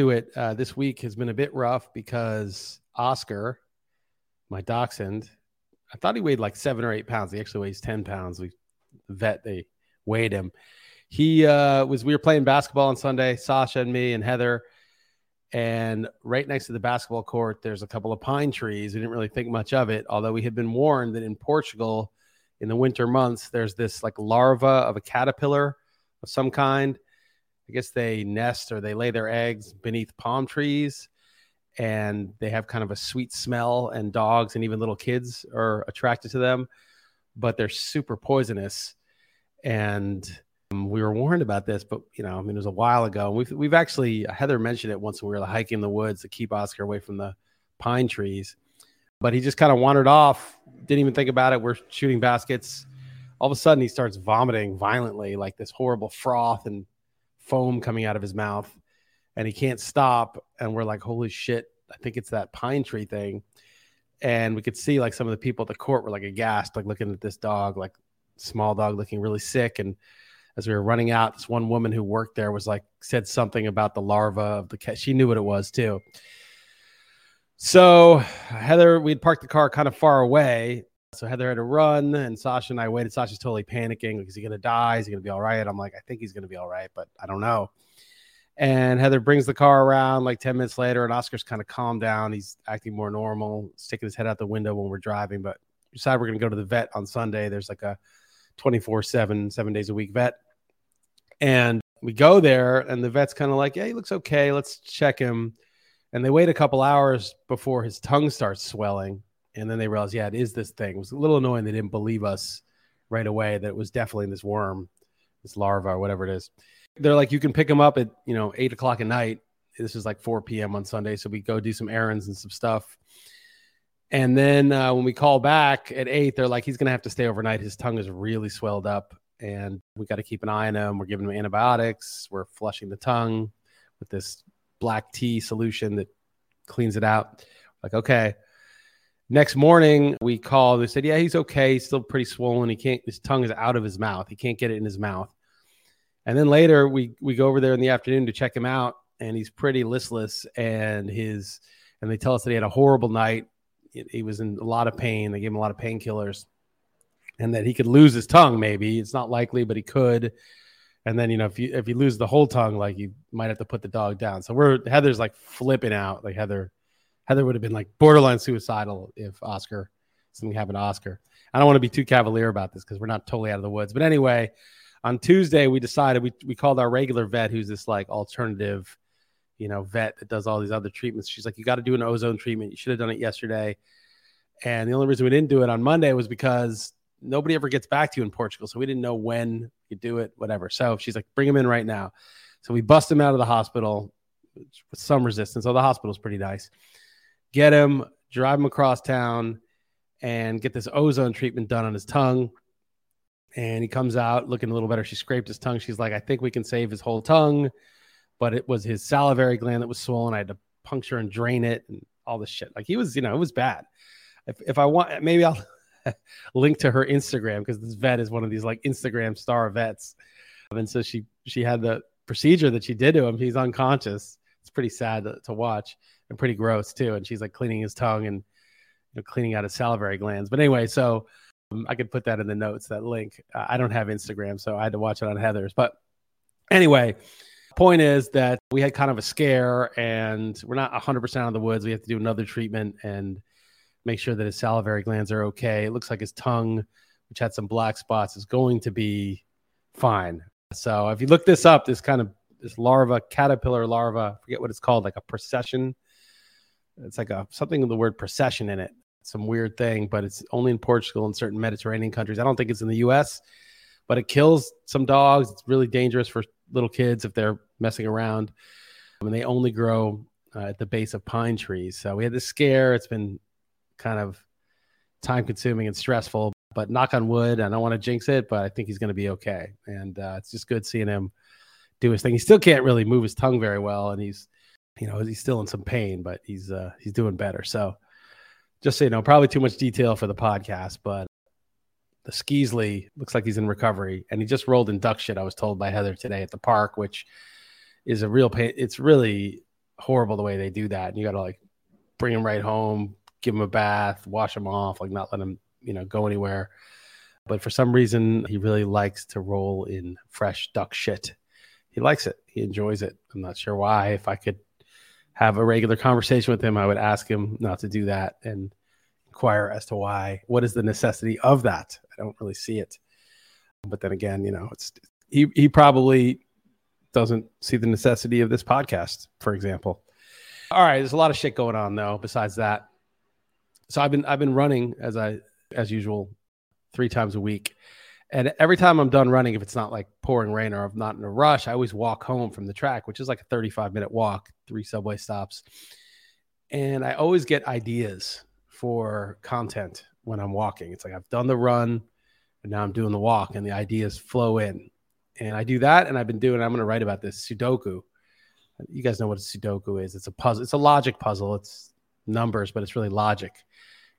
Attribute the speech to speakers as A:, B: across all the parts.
A: to it. Uh, this week has been a bit rough because Oscar, my dachshund, I thought he weighed like seven or eight pounds. He actually weighs 10 pounds. We vet, they weighed him. He uh, was, we were playing basketball on Sunday, Sasha and me and Heather. And right next to the basketball court, there's a couple of pine trees. We didn't really think much of it, although we had been warned that in Portugal, in the winter months, there's this like larva of a caterpillar of some kind. I guess they nest or they lay their eggs beneath palm trees and they have kind of a sweet smell, and dogs and even little kids are attracted to them, but they're super poisonous. And um, we were warned about this, but you know, I mean, it was a while ago. We've we've actually Heather mentioned it once when we were hiking in the woods to keep Oscar away from the pine trees, but he just kind of wandered off. Didn't even think about it. We're shooting baskets. All of a sudden, he starts vomiting violently, like this horrible froth and foam coming out of his mouth, and he can't stop. And we're like, "Holy shit! I think it's that pine tree thing." And we could see like some of the people at the court were like aghast, like looking at this dog, like small dog looking really sick, and as we were running out, this one woman who worked there was like said something about the larva of the cat. She knew what it was too. So Heather, we'd parked the car kind of far away. So Heather had to run, and Sasha and I waited. Sasha's totally panicking. Like, Is he to die? Is he to be all right? I'm like, I think he's to be all right, but I don't know. And Heather brings the car around like 10 minutes later, and Oscar's kind of calmed down. He's acting more normal, sticking his head out the window when we're driving. But we decided we're going to go to the vet on Sunday. There's like a 24 7, seven days a week vet. And we go there, and the vet's kind of like, Yeah, he looks okay. Let's check him. And they wait a couple hours before his tongue starts swelling. And then they realize, Yeah, it is this thing. It was a little annoying. They didn't believe us right away that it was definitely this worm, this larva, or whatever it is. They're like, You can pick him up at, you know, eight o'clock at night. This is like 4 p.m. on Sunday. So we go do some errands and some stuff. And then uh, when we call back at eight, they're like, he's going to have to stay overnight. His tongue is really swelled up and we got to keep an eye on him. We're giving him antibiotics. We're flushing the tongue with this black tea solution that cleans it out. Like, okay. Next morning, we called. They said, yeah, he's okay. He's still pretty swollen. He can't, his tongue is out of his mouth. He can't get it in his mouth. And then later, we, we go over there in the afternoon to check him out, and he's pretty listless. And his, and they tell us that he had a horrible night. He was in a lot of pain. They gave him a lot of painkillers and that he could lose his tongue. Maybe it's not likely, but he could. And then you know if you if you lose the whole tongue, like you might have to put the dog down. So we're Heather's like flipping out. Like Heather, Heather would have been like borderline suicidal if Oscar something happened to Oscar. I don't want to be too cavalier about this because we're not totally out of the woods. But anyway, on Tuesday we decided we we called our regular vet, who's this like alternative, you know, vet that does all these other treatments. She's like, you got to do an ozone treatment. You should have done it yesterday. And the only reason we didn't do it on Monday was because nobody ever gets back to you in Portugal. So we didn't know when you do it, whatever. So she's like, bring him in right now. So we bust him out of the hospital with some resistance. So the hospital's pretty nice. Get him, drive him across town, and get this ozone treatment done on his tongue. And he comes out looking a little better. She scraped his tongue. She's like, I think we can save his whole tongue. But it was his salivary gland that was swollen. I had to puncture and drain it and all this shit. Like he was, you know, it was bad. If, if I want, maybe I'll link to her Instagram because this vet is one of these like Instagram star vets. And so she she had the procedure that she did to him. He's unconscious. It's pretty sad to, to watch and pretty gross too. And she's like cleaning his tongue and you know, cleaning out his salivary glands. But anyway, so um, I could put that in the notes. That link. I don't have Instagram, so I had to watch it on Heather's. But anyway, point is that we had kind of a scare, and we're not 100 percent out of the woods. We have to do another treatment and make sure that his salivary glands are okay. It looks like his tongue, which had some black spots, is going to be fine. So if you look this up, this kind of this larva, caterpillar larva, I forget what it's called, like a procession. It's like a something with the word procession in it. Some weird thing, but it's only in Portugal and certain Mediterranean countries. I don't think it's in the US, but it kills some dogs. It's really dangerous for little kids if they're messing around. I mean, they only grow uh, at the base of pine trees. So we had this scare. It's been kind of time consuming and stressful. But knock on wood, I don't want to jinx it, but I think he's going to be okay. And uh, it's just good seeing him do his thing. He still can't really move his tongue very well, and he's, you know, he's still in some pain, but he's uh, he's doing better. So, just so you know, probably too much detail for the podcast, but the Skeasley looks like he's in recovery, and he just rolled in duck shit. I was told by Heather today at the park, which is a real pain. It's really horrible the way they do that. And you got to like bring him right home, give him a bath, wash him off, like not let him, you know, go anywhere. But for some reason, he really likes to roll in fresh duck shit. He likes it. He enjoys it. I'm not sure why. If I could have a regular conversation with him, I would ask him not to do that and inquire as to why. What is the necessity of that? I don't really see it. But then again, you know, it's he he probably doesn't see the necessity of this podcast, for example. All right, there's a lot of shit going on though. Besides that, so I've been I've been running as I as usual three times a week, and every time I'm done running, if it's not like pouring rain or I'm not in a rush, I always walk home from the track, which is like a 35 minute walk, three subway stops, and I always get ideas for content when I'm walking. It's like I've done the run, and now I'm doing the walk, and the ideas flow in, and I do that, and I've been doing. I'm going to write about this Sudoku you guys know what a Sudoku is. It's a puzzle. It's a logic puzzle. It's numbers, but it's really logic.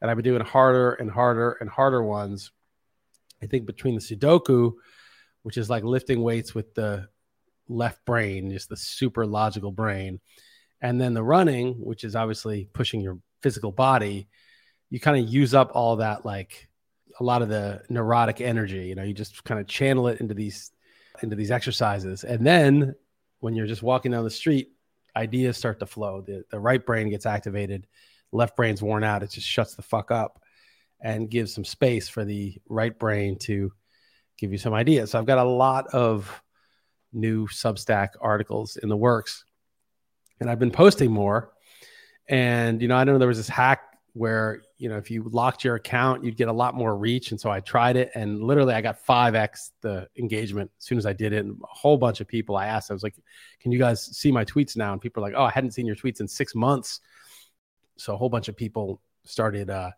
A: And I've been doing harder and harder and harder ones. I think between the Sudoku, which is like lifting weights with the left brain, just the super logical brain, and then the running, which is obviously pushing your physical body, you kind of use up all that like a lot of the neurotic energy. You know, you just kind of channel it into these into these exercises, and then when you're just walking down the street, ideas start to flow. The, the right brain gets activated, left brain's worn out. It just shuts the fuck up and gives some space for the right brain to give you some ideas. So I've got a lot of new Substack articles in the works, and I've been posting more. And you know, I know there was this hack where you know if you locked your account you'd get a lot more reach. And so i tried it and literally i got 5x the engagement as soon as i did it. And a whole bunch of people i asked i was like can you guys see my tweets now? And people are like oh i hadn't seen your tweets in six months. So a whole bunch of people started uh,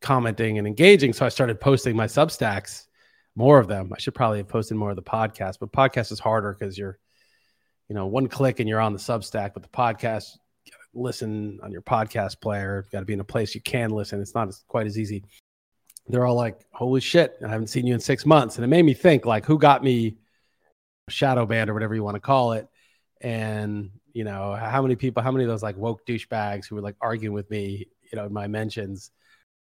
A: commenting and engaging. So i started posting my substacks more of them i should probably have posted more of the podcast but podcast is harder because you're you know one click and you're on the substack but the podcast listen on your podcast player. Got to be in a place you can listen. It's not quite as easy. They're all like, "Holy shit! I haven't seen you in six months," and it made me think, like, who got me shadow banned or whatever you want to call it, and you know, how many people, how many of those like woke douchebags who were like arguing with me, you know, in my mentions,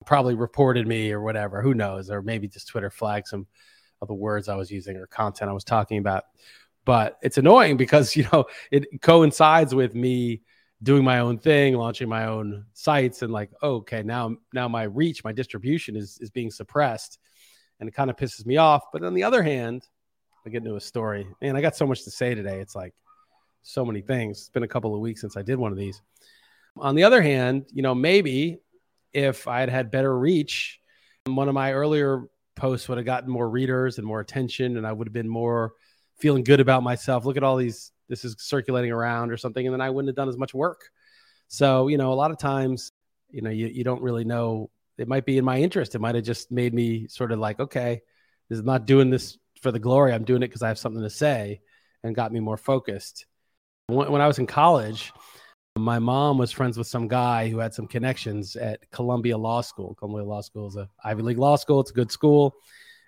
A: probably reported me or whatever. Who knows? Or maybe just Twitter flagged some of the words I was using or content I was talking about. But it's annoying because you know it coincides with me doing my own thing, launching my own sites, and like, okay, now now my reach, my distribution is is being suppressed, and it kind of pisses me off. But on the other hand, I get into a story, and I got so much to say today. It's like so many things. It's been a couple of weeks since I did one of these. On the other hand, you know, maybe if I had had better reach, one of my earlier posts would have gotten more readers and more attention, and I would have been more feeling good about myself. Look at all these this is circulating around or something, and then I wouldn't have done as much work. So, you know, a lot of times, you know, you, you don't really know. It might be in my interest. It might have just made me sort of like, okay, this is not doing this for the glory. I'm doing it because I have something to say and got me more focused. When, when I was in college, my mom was friends with some guy who had some connections at Columbia Law School. Columbia Law School is a Ivy League law school. It's a good school.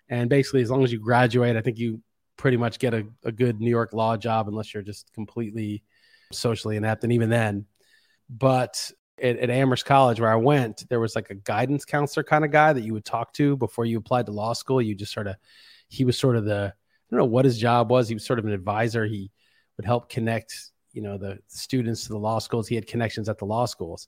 A: And basically, as long as you graduate, I think you pretty much get a, a good New York law job unless you're just completely socially inept. And even then, but at, at, Amherst College where I went, there was like a guidance counselor kind of guy that you would talk to before you applied to law school. You just sort of, he was sort of the, I don't know what his job was. He was sort of an advisor. He would help connect, you know, the students to the law schools. He had connections at the law schools.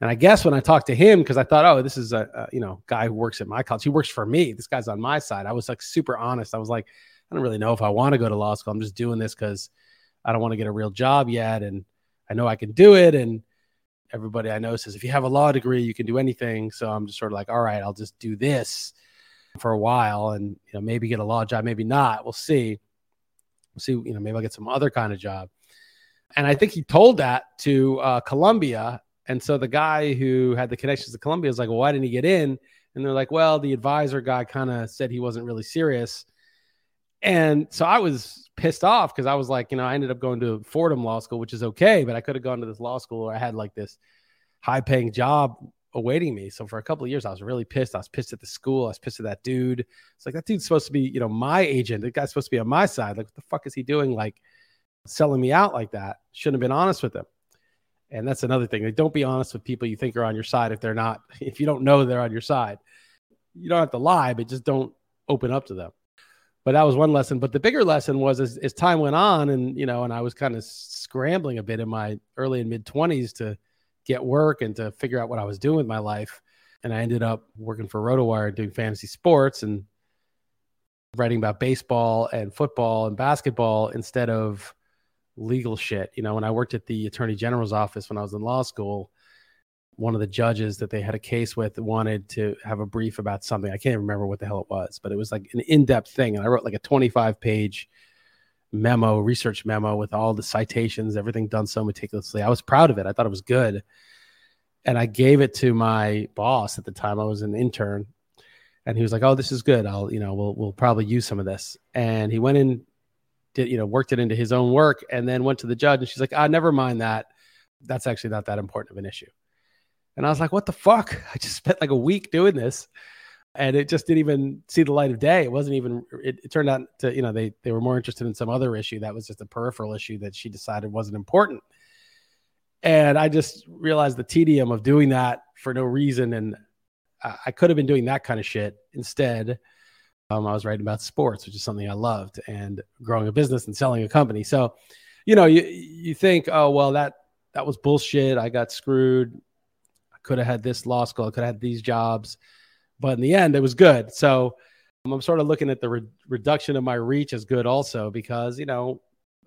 A: And I guess when I talked to him, because I thought, oh, this is a, a, you know guy who works at my college. He works for me. This guy's on my side. I was like super honest. I was like, I don't really know if I want to go to law school. I'm just doing this because I don't want to get a real job yet. And I know I can do it. And everybody I know says, if you have a law degree, you can do anything. So I'm just sort of like, all right, I'll just do this for a while and, you know, maybe get a law job, maybe not. We'll see. We'll see, you know, maybe I'll get some other kind of job. And I think he told that to uh, Columbia. And so the guy who had the connections to Columbia was like, well, why didn't he get in? And they're like, well, the advisor guy kind of said he wasn't really serious. And so I was pissed off because I was like, you know, I ended up going to Fordham Law School, which is okay, but I could have gone to this law school where I had like this high paying job awaiting me. So for a couple of years, I was really pissed. I was pissed at the school. I was pissed at that dude. It's like that dude's supposed to be, you know, my agent. The guy's supposed to be on my side. Like, what the fuck is he doing? Like selling me out like that. Shouldn't have been honest with them. And that's another thing. Like, don't be honest with people you think are on your side if they're not, if you don't know they're on your side. You don't have to lie, but just don't open up to them. But that was one lesson. But the bigger lesson was as, as time went on, and you know, and I was kind of scrambling a bit in my early and mid 20s to get work and to figure out what I was doing with my life. And I ended up working for RotoWire doing fantasy sports and writing about baseball and football and basketball instead of legal shit. You know, when I worked at the attorney general's office when I was in law school, one of the judges that they had a case with wanted to have a brief about something. I can't remember what the hell it was, but it was like an in depth thing. And I wrote like a 25 page memo, research memo with all the citations, everything done so meticulously. I was proud of it. I thought it was good. And I gave it to my boss at the time. I was an intern. And he was like, "Oh, this is good. I'll, you know, we'll we'll probably use some of this." And he went in did you know worked it into his own work and then went to the judge and she's like ah never mind that. That's actually not that important of an issue. And i was like what the fuck? I just spent like a week doing this and it just didn't even see the light of day. It wasn't even it, it turned out to you know they they were more interested in some other issue that was just a peripheral issue that she decided wasn't important. And i just realized the tedium of doing that for no reason and i could have been doing that kind of shit instead um, I was writing about sports, which is something I loved, and growing a business and selling a company. So, you know, you you think, oh well, that that was bullshit. I got screwed. I could have had this law school. I could have had these jobs, but in the end, it was good. So, um, I'm sort of looking at the re- reduction of my reach as good, also because you know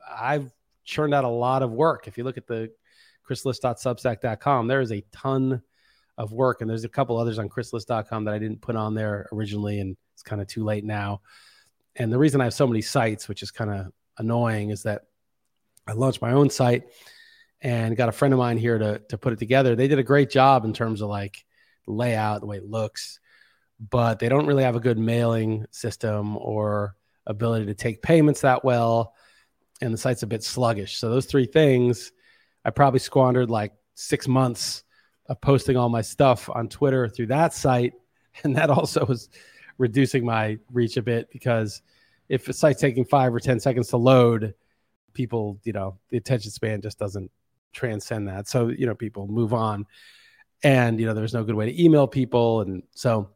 A: I've churned out a lot of work. If you look at the chrisliss.substack.com, there is a ton of work, and there's a couple others on chrisliss.com that I didn't put on there originally, and it's kind of too late now. And the reason I have so many sites, which is kind of annoying, is that I launched my own site and got a friend of mine here to to put it together. They did a great job in terms of like layout, the way it looks, but they don't really have a good mailing system or ability to take payments that well. And the site's a bit sluggish. So those three things, I probably squandered like six months of posting all my stuff on Twitter through that site. And that also was reducing my reach a bit because if a site's taking five or 10 seconds to load, people, you know, the attention span just doesn't transcend that. So, you know, people move on. And, you know, there's no good way to email people. And so,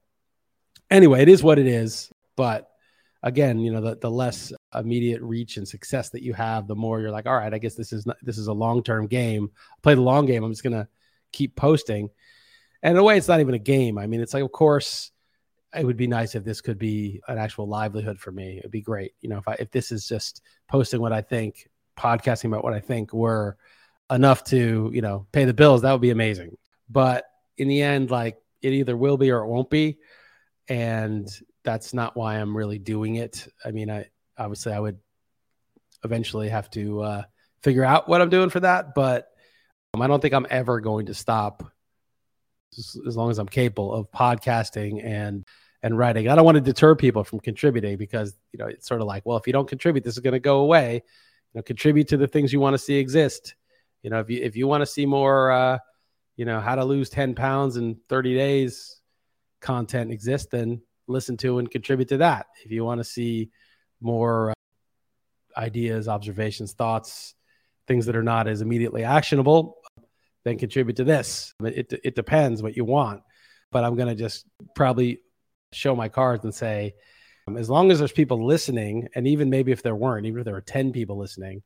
A: anyway, it is what it is. But again, you know, the, the less immediate reach and success that you have, the more you're like, all right, I guess this is not, this is a long term game. Play the long game. I'm just gonna keep posting. And in a way, it's not even a game. I mean, it's like, of course, it would be nice if this could be an actual livelihood for me. It'd be great. You know, if I if this is just posting what I think, podcasting about what I think were enough to, you know, pay the bills, that would be amazing. But in the end, like it either will be or it won't be. And that's not why I'm really doing it. I mean, I obviously I would eventually have to uh, figure out what I'm doing for that, but um, I don't think I'm ever going to stop as, as long as I'm capable of podcasting and and writing. I don't want to deter people from contributing because you know it's sort of like, well, if you don't contribute, this is going to go away. You know, contribute to the things you want to see exist. You know, if you if you want to see more, uh, you know, how to lose ten pounds in thirty days content exist, then listen to and contribute to that. If you want to see more uh, ideas, observations, thoughts, things that are not as immediately actionable, then contribute to this. It, it depends what you want, but I'm going to just probably show my cards and say, um, as long as there's people listening, and even maybe if there weren't, even if there were 10 people listening,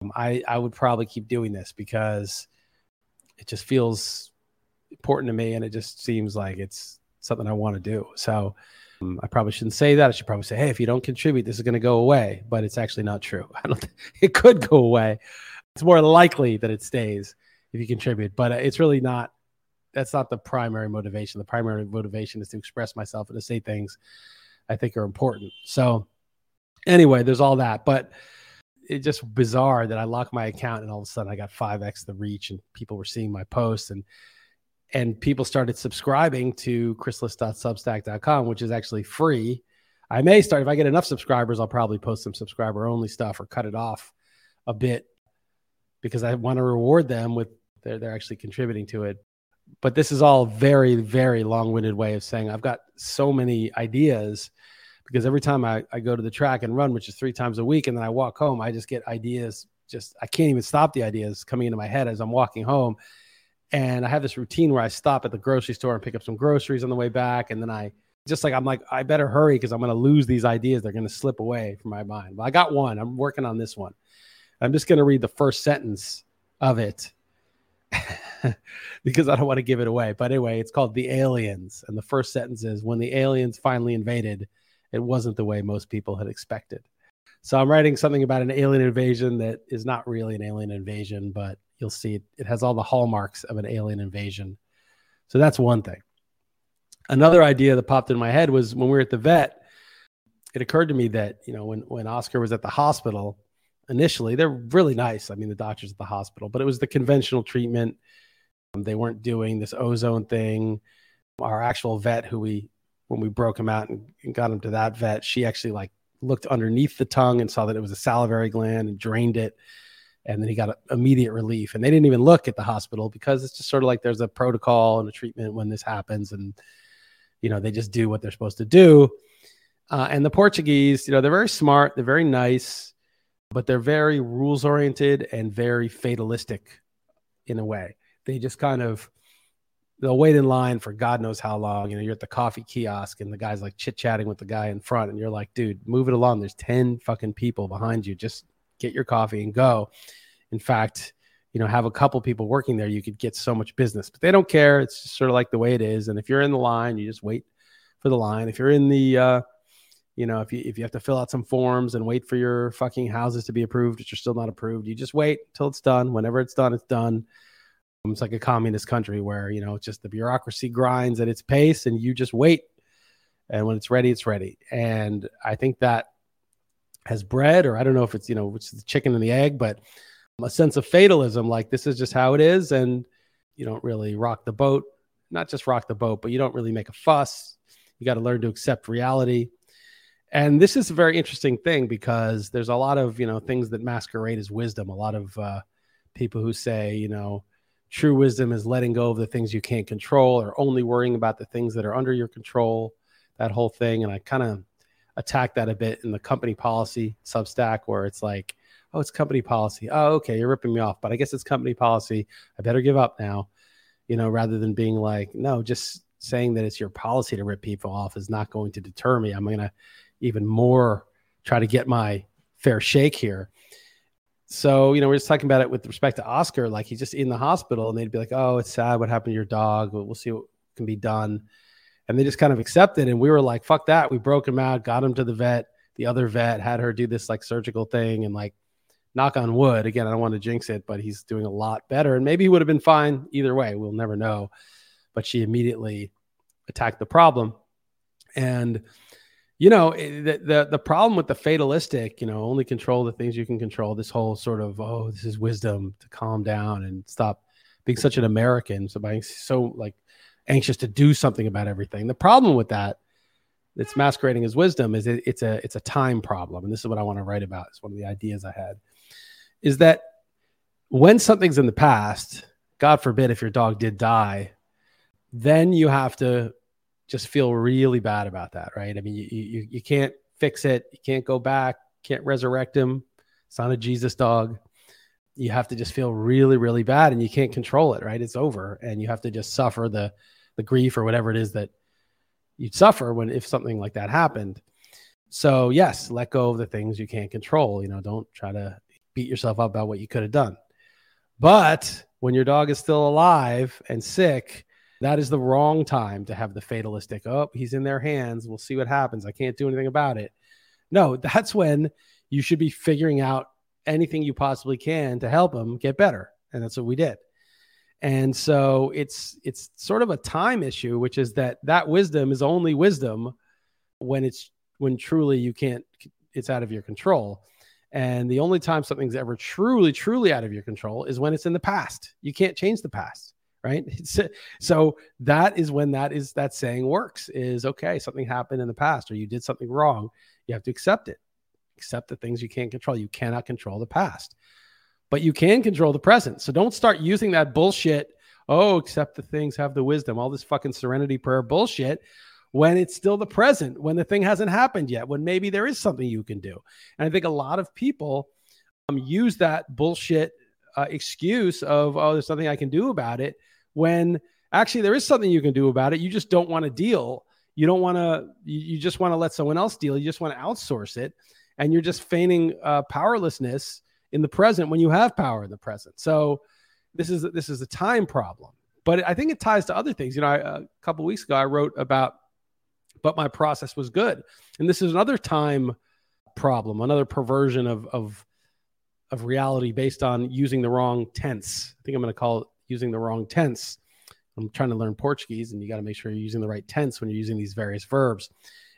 A: um, I, I would probably keep doing this because it just feels important to me and it just seems like it's something I want to do. So um, I probably shouldn't say that. I should probably say, hey, if you don't contribute, this is going to go away. But it's actually not true. I don't. It could go away. It's more likely that it stays if you contribute. But uh, it's really not. That's not the primary motivation. The primary motivation is to express myself and to say things I think are important. So anyway, there's all that. But it's just bizarre that I locked my account and all of a sudden I got five x the reach and people were seeing my posts and and people started subscribing to chrisliss.substack.com, which is actually free. I may start if I get enough subscribers, I'll probably post some subscriber only stuff or cut it off a bit because I want to reward them with they're they're actually contributing to it. But this is all very very long winded way of saying I've got so many ideas because every time I, I go to the track and run, which is three times a week, and then I walk home, I just get ideas just I can't even stop the ideas coming into my head as I'm walking home. And I have this routine where I stop at the grocery store and pick up some groceries on the way back. And then I just like, I'm like, I better hurry because I'm going to lose these ideas. They're going to slip away from my mind. But I got one. I'm working on this one. I'm just going to read the first sentence of it because I don't want to give it away. But anyway, it's called The Aliens. And the first sentence is When the aliens finally invaded, it wasn't the way most people had expected. So I'm writing something about an alien invasion that is not really an alien invasion, but you'll see it, it has all the hallmarks of an alien invasion. So that's one thing. Another idea that popped in my head was when we were at the vet, it occurred to me that, you know, when, when Oscar was at the hospital, initially, they're really nice. I mean, the doctors at the hospital, but it was the conventional treatment. Um, they weren't doing this ozone thing. Our actual vet, who we, when we broke him out and, and got him to that vet, she actually like looked underneath the tongue and saw that it was a salivary gland and drained it. And then he got immediate relief. And they didn't even look at the hospital because it's just sort of like there's a protocol and a treatment when this happens. And, you know, they just do what they're supposed to do. Uh, and the Portuguese, you know, they're very smart, they're very nice, but they're very rules oriented and very fatalistic in a way. They just kind of, they'll wait in line for God knows how long. You know, you're at the coffee kiosk and the guy's like chit chatting with the guy in front, and you're like, dude, move it along. There's 10 fucking people behind you. Just get your coffee and go. In fact, you know, have a couple people working there, you could get so much business, but they don't care. It's just sort of like the way it is. And if you're in the line, you just wait for the line. If you're in the, uh, you know, if you if you have to fill out some forms and wait for your fucking houses to be approved, which are still not approved, you just wait till it's done. Whenever it's done, it's done. It's like a communist country where, you know, just the bureaucracy grinds at its pace and you just wait. And when it's ready, it's ready. And I think that has bred, or I don't know if it's, you know, which is the chicken and the egg, but a sense of fatalism like this is just how it is. And you don't really rock the boat, not just rock the boat, but you don't really make a fuss. You got to learn to accept reality. And this is a very interesting thing because there's a lot of, you know, things that masquerade as wisdom. A lot of uh, people who say, you know, True wisdom is letting go of the things you can't control or only worrying about the things that are under your control, that whole thing. And I kind of attack that a bit in the company policy substack where it's like, oh, it's company policy. Oh, okay, you're ripping me off, but I guess it's company policy. I better give up now, you know, rather than being like, no, just saying that it's your policy to rip people off is not going to deter me. I'm going to even more try to get my fair shake here so you know we're just talking about it with respect to oscar like he's just in the hospital and they'd be like oh it's sad. What happened to your dog? We'll see what can be done. And they just kind of accepted and we were like fuck that. We broke him out got him to the vet the other vet had her do this like surgical thing and like knock on wood. Again i don't want to jinx it but he's doing a lot better and maybe he would have been fine either way. We'll never know. But she immediately attacked the problem. And you know eh, the, the, the problem with the fatalistic you know only control the things you can control this whole sort of oh this is wisdom to calm down and stop being such an american so being so like anxious to do something about everything. The problem with that that's masquerading as wisdom is it, it's a it's a time problem and this is what i want to write about it's one of the ideas i had is that when something's in the past god forbid if your dog did die then you have to just feel really bad about that, right? I mean, you, you, you can't fix it. You can't go back, can't resurrect him. It's not a Jesus dog. You have to just feel really, really bad and you can't control it, right? It's over. And you have to just suffer the, the grief or whatever it is that you'd suffer when, if something like that happened. So yes, let go of the things you can't control. You know, don't try to beat yourself up about what you could have done. But when your dog is still alive and sick, that is the wrong time to have the fatalistic, oh, he's in their hands. We'll see what happens. I can't do anything about it. No, that's when you should be figuring out anything you possibly can to help him get better. And that's what we did. And so it's it's sort of a time issue, which is that that wisdom is only wisdom when it's when truly you can't it's out of your control. And the only time something's ever truly, truly out of your control is when it's in the past. You can't change the past right? So that is when that is that saying works is okay something happened in the past or you did something wrong you have to accept it. Accept the things you can't control. You cannot control the past. But you can control the present. So don't start using that bullshit oh accept the things have the wisdom all this fucking serenity prayer bullshit when it's still the present when the thing hasn't happened yet when maybe there is something you can do. And i think a lot of people um, use that bullshit uh, excuse of, oh, there's nothing I can do about it when actually there is something you can do about it. You just don't want to deal. You don't want to, you just want to let someone else deal. You just want to outsource it. And you're just feigning uh, powerlessness in the present when you have power in the present. So this is, this is a time problem. But I think it ties to other things. You know, I, a couple weeks ago, I wrote about, but my process was good. And this is another time problem, another perversion of, of, of reality based on using the wrong tense. I think I'm going to call it using the wrong tense. I'm trying to learn Portuguese, and you got to make sure you're using the right tense when you're using these various verbs.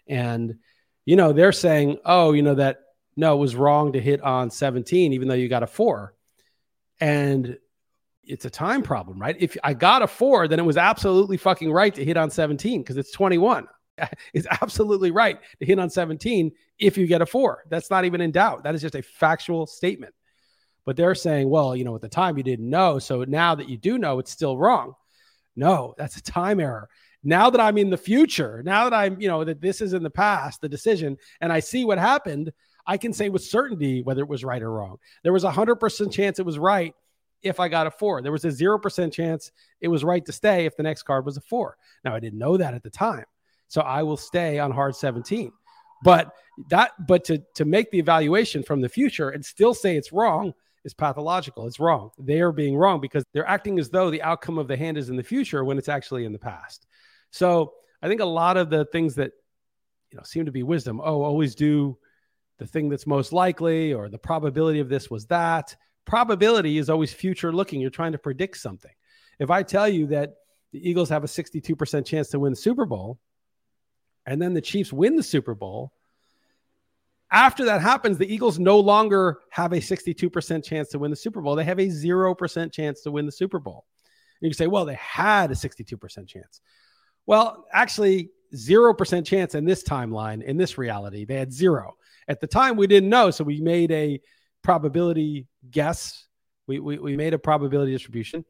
A: And, you know, they're saying, oh, you know, that no, it was wrong to hit on 17, even though you got a four. And it's a time problem, right? If I got a four, then it was absolutely fucking right to hit on 17 because it's 21. It's absolutely right to hit on 17 if you get a four. That's not even in doubt. That is just a factual statement. But they're saying, well, you know, at the time you didn't know. So now that you do know, it's still wrong. No, that's a time error. Now that I'm in the future, now that I'm, you know, that this is in the past, the decision, and I see what happened, I can say with certainty whether it was right or wrong. There was a 100% chance it was right if I got a four. There was a 0% chance it was right to stay if the next card was a four. Now, I didn't know that at the time. So I will stay on hard 17. But that, but to, to make the evaluation from the future and still say it's wrong is pathological. It's wrong. They are being wrong because they're acting as though the outcome of the hand is in the future when it's actually in the past. So I think a lot of the things that you know seem to be wisdom. Oh, always do the thing that's most likely, or the probability of this was that. Probability is always future looking. You're trying to predict something. If I tell you that the Eagles have a 62% chance to win the Super Bowl, and then the Chiefs win the Super Bowl, after that happens, the Eagles no longer have a 62% chance to win the Super Bowl. They have a 0% chance to win the Super Bowl. And you can say, well, they had a 62% chance. Well, actually, 0% chance in this timeline, in this reality, they had zero. At the time, we didn't know. So we made a probability guess. We, we, we made a probability distribution.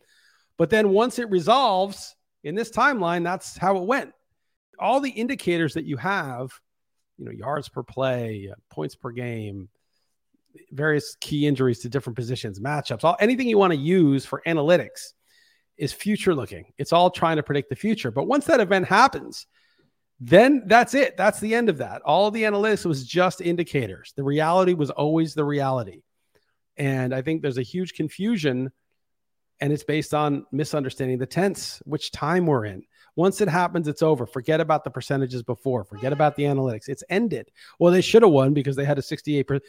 A: But then once it resolves in this timeline, that's how it went. All the indicators that you have you know yards per play, uh, points per game, various key injuries to different positions, matchups, all anything you want to use for analytics is future looking. It's all trying to predict the future. But once that event happens, then that's it. That's the end of that. All of the analytics was just indicators. The reality was always the reality. And I think there's a huge confusion, and it's based on misunderstanding the tense, which time we're in. Once it happens, it's over. Forget about the percentages before. Forget about the analytics. It's ended. Well, they should have won because they had a 68%.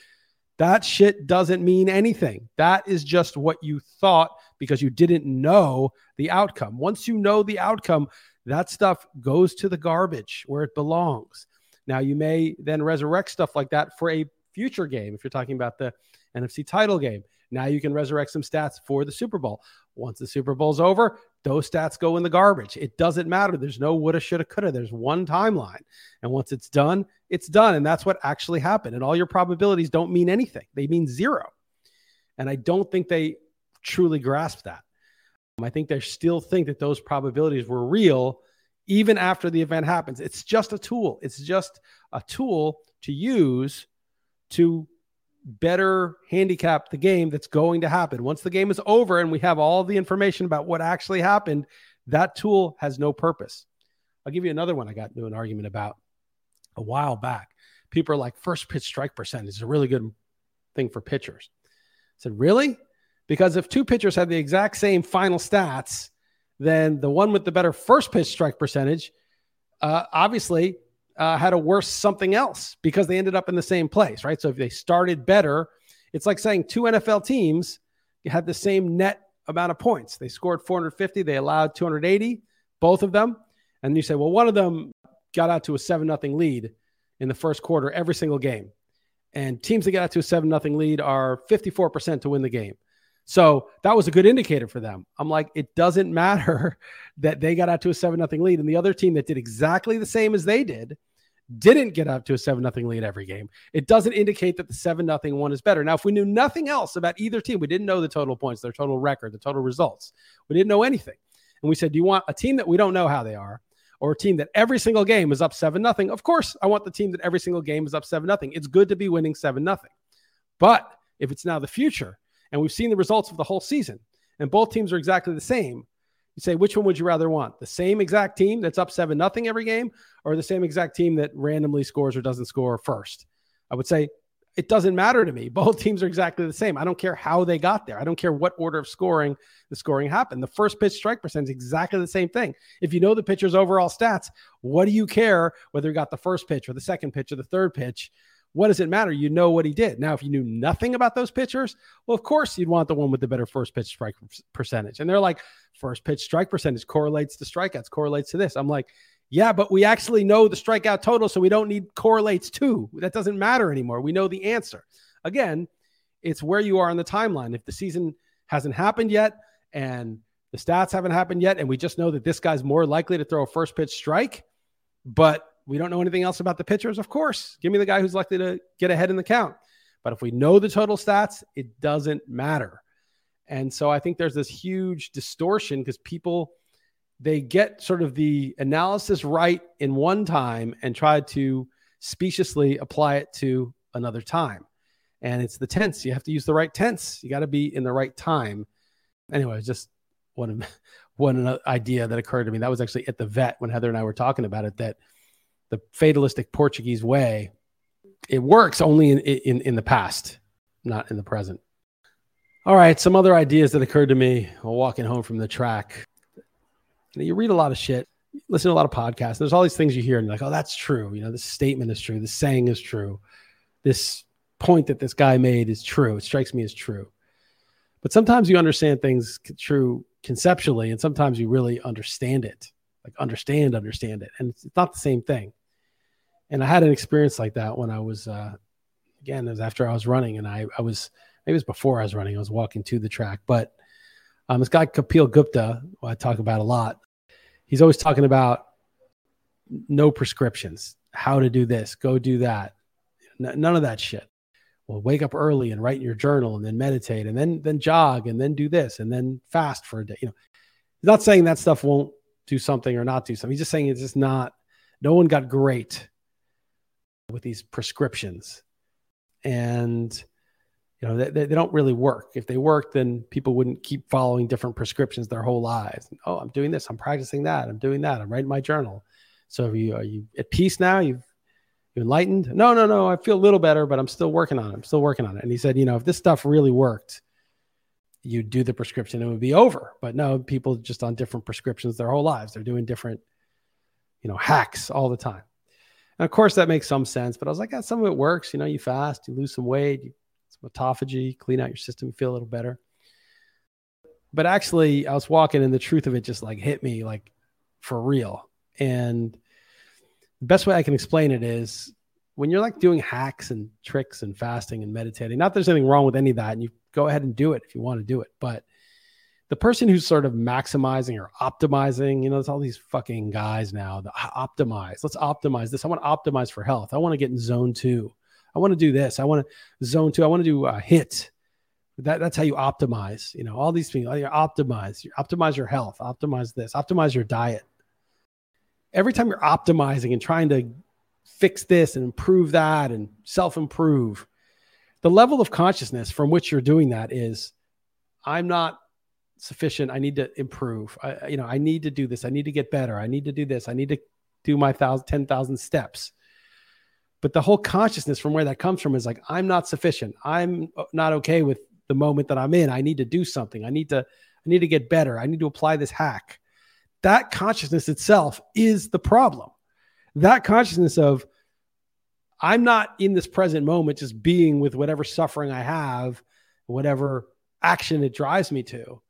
A: That shit doesn't mean anything. That is just what you thought because you didn't know the outcome. Once you know the outcome, that stuff goes to the garbage where it belongs. Now, you may then resurrect stuff like that for a future game if you're talking about the NFC title game. Now you can resurrect some stats for the Super Bowl. Once the Super Bowl's over, those stats go in the garbage. It doesn't matter. There's no woulda, shoulda, coulda. There's one timeline. And once it's done, it's done. And that's what actually happened. And all your probabilities don't mean anything, they mean zero. And I don't think they truly grasp that. I think they still think that those probabilities were real even after the event happens. It's just a tool. It's just a tool to use to better handicap the game that's going to happen. Once the game is over and we have all the information about what actually happened, that tool has no purpose. I'll give you another one I got into an argument about a while back. People are like, first pitch strike percentage is a really good thing for pitchers. I said, really? Because if two pitchers have the exact same final stats, then the one with the better first pitch strike percentage uh, obviously uh, had a worse something else because they ended up in the same place, right? So if they started better, it's like saying two NFL teams had the same net amount of points. They scored 450, they allowed 280, both of them. And you say, well, one of them got out to a 7 nothing lead in the first quarter every single game. And teams that get out to a 7 nothing lead are 54% to win the game. So that was a good indicator for them. I'm like, it doesn't matter that they got out to a 7 nothing lead. And the other team that did exactly the same as they did didn't get out to a 7 nothing lead every game. It doesn't indicate that the 7 nothing one is better. Now, if we knew nothing else about either team, we didn't know the total points, their total record, the total results. We didn't know anything. And we said, do you want a team that we don't know how they are? Or a team that every single game is up seven nothing. Of course, I want the team that every single game is up seven nothing. It's good to be winning seven nothing. But if it's now the future. And we've seen the results of the whole season, and both teams are exactly the same. You say, which one would you rather want? The same exact team that's up seven nothing every game, or the same exact team that randomly scores or doesn't score first? I would say it doesn't matter to me. Both teams are exactly the same. I don't care how they got there. I don't care what order of scoring the scoring happened. The first pitch strike percentage is exactly the same thing. If you know the pitcher's overall stats, what do you care whether he got the first pitch or the second pitch or the third pitch? What does it matter? You know what he did. Now, if you knew nothing about those pitchers, well, of course you'd want the one with the better first pitch strike percentage. And they're like, first pitch strike percentage correlates to strikeouts, correlates to this. I'm like, yeah, but we actually know the strikeout total, so we don't need correlates too. That doesn't matter anymore. We know the answer. Again, it's where you are on the timeline. If the season hasn't happened yet and the stats haven't happened yet, and we just know that this guy's more likely to throw a first pitch strike, but we don't know anything else about the pitchers, of course, give me the guy who's likely to get ahead in the count. But if we know the total stats, it doesn't matter. And so I think there's this huge distortion because people they get sort of the analysis right in one time and try to speciously apply it to another time. And it's the tense. You have to use the right tense. You got to be in the right time. Anyway, just one one uh, idea that occurred to me. That was actually at the vet when Heather and I were talking about it. That the fatalistic Portuguese way, it works only in in, in the past, not in the present. All right, some other ideas that occurred to me while walking home from the track you, know, you read a lot of shit, listen to a lot of podcasts. There's all these things you hear, and you're like, oh, that's true. You know, this statement is true. This saying is true. This point that this guy made is true. It strikes me as true. But sometimes you understand things true conceptually, and sometimes you really understand it, like understand, understand it, and it's not the same thing. And I had an experience like that when I was, uh, again, it was after I was running, and I, I was maybe it was before I was running. I was walking to the track, but um, this guy Kapil Gupta, who I talk about a lot, he's always talking about no prescriptions, how to do this, go do that. N- none of that shit. Well, wake up early and write in your journal and then meditate and then then jog and then do this and then fast for a day. You know, he's not saying that stuff won't do something or not do something. He's just saying it's just not no one got great with these prescriptions. And you know, they, they don't really work. If they work, then people wouldn't keep following different prescriptions their whole lives. Oh, I'm doing this. I'm practicing that. I'm doing that. I'm writing my journal. So are you, are you at peace now? You've, you enlightened? No, no, no. I feel a little better, but I'm still working on it. I'm still working on it. And he said, you know, if this stuff really worked, you'd do the prescription, it would be over. But no, people just on different prescriptions their whole lives. They're doing different, you know, hacks all the time. And of course, that makes some sense. But I was like, yeah, some of it works. You know, you fast, you lose some weight, you some autophagy, clean out your system, feel a little better. But actually, I was walking and the truth of it just like hit me like for real. And the best way I can explain it is when you're like doing hacks and tricks and fasting and meditating, not there's anything wrong with any of that. And you go ahead and do it if you want to do it. But the person who's sort of maximizing or optimizing, you know, there's all these fucking guys now that optimize. Let's optimize this. I want to optimize for health. I want to get in zone two. I want to do this. I want to zone two. I want to do a HIIT. That, that's how you optimize. You know, all these things. You optimize. You optimize your health. Optimize this. Optimize your diet. Every time you're optimizing and trying to fix this and improve that and self improve, the level of consciousness from which you're doing that is, I'm not sufficient. I need to improve. I, you know, I need to do this. I need to get better. I need to do this. I need to do my thousand, 10,000 steps. But the whole consciousness from where that comes from is like, I'm not sufficient. I'm uh, not okay with the moment that I'm in. I need to do something. I need to, I need to get better. I need to apply this hack. That consciousness itself is the problem. That consciousness of, I'm not in this present moment, just being with whatever suffering I have, whatever action it drives me to.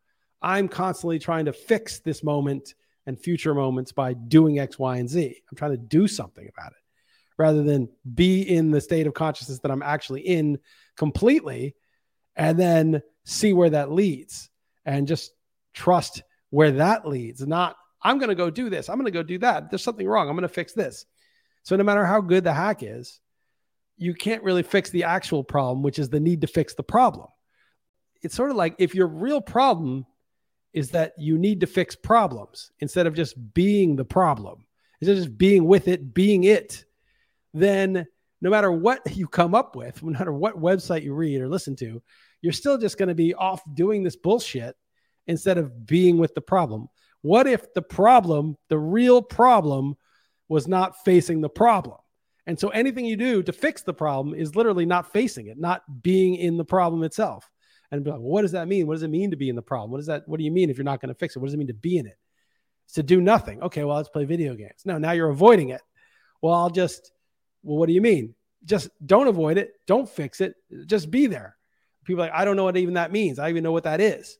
A: I'm constantly trying to fix this moment and future moments by doing X, Y, and Z. I'm trying to do something about it rather than be in the state of consciousness that I'm actually in completely and then see where that leads and just trust where that leads. Not, I'm going to go do this. I'm going to go do that. There's something wrong. I'm going to fix this. So, no matter how good the hack is, you can't really fix the actual problem, which is the need to fix the problem. It's sort of like if your real problem is that you need to fix problems instead of just being the problem, instead of just being with it, being it then no matter what you come up with, no matter what website you read or listen to, you're still just going to be off doing this bullshit instead of being with the problem. What if the problem, the real problem, was not facing the problem? And so anything you do to fix the problem is literally not facing it, not being in the problem itself. And be like, well, what does that mean? What does it mean to be in the problem? What does that? What do you mean if you're not going to fix it? What does it mean to be in it? It's to do nothing. Okay, well, let's play video games. No, now you're avoiding it. Well, I'll just. Well, what do you mean? Just don't avoid it. Don't fix it. Just be there. People like, I don't know what even that means. I even know what that is.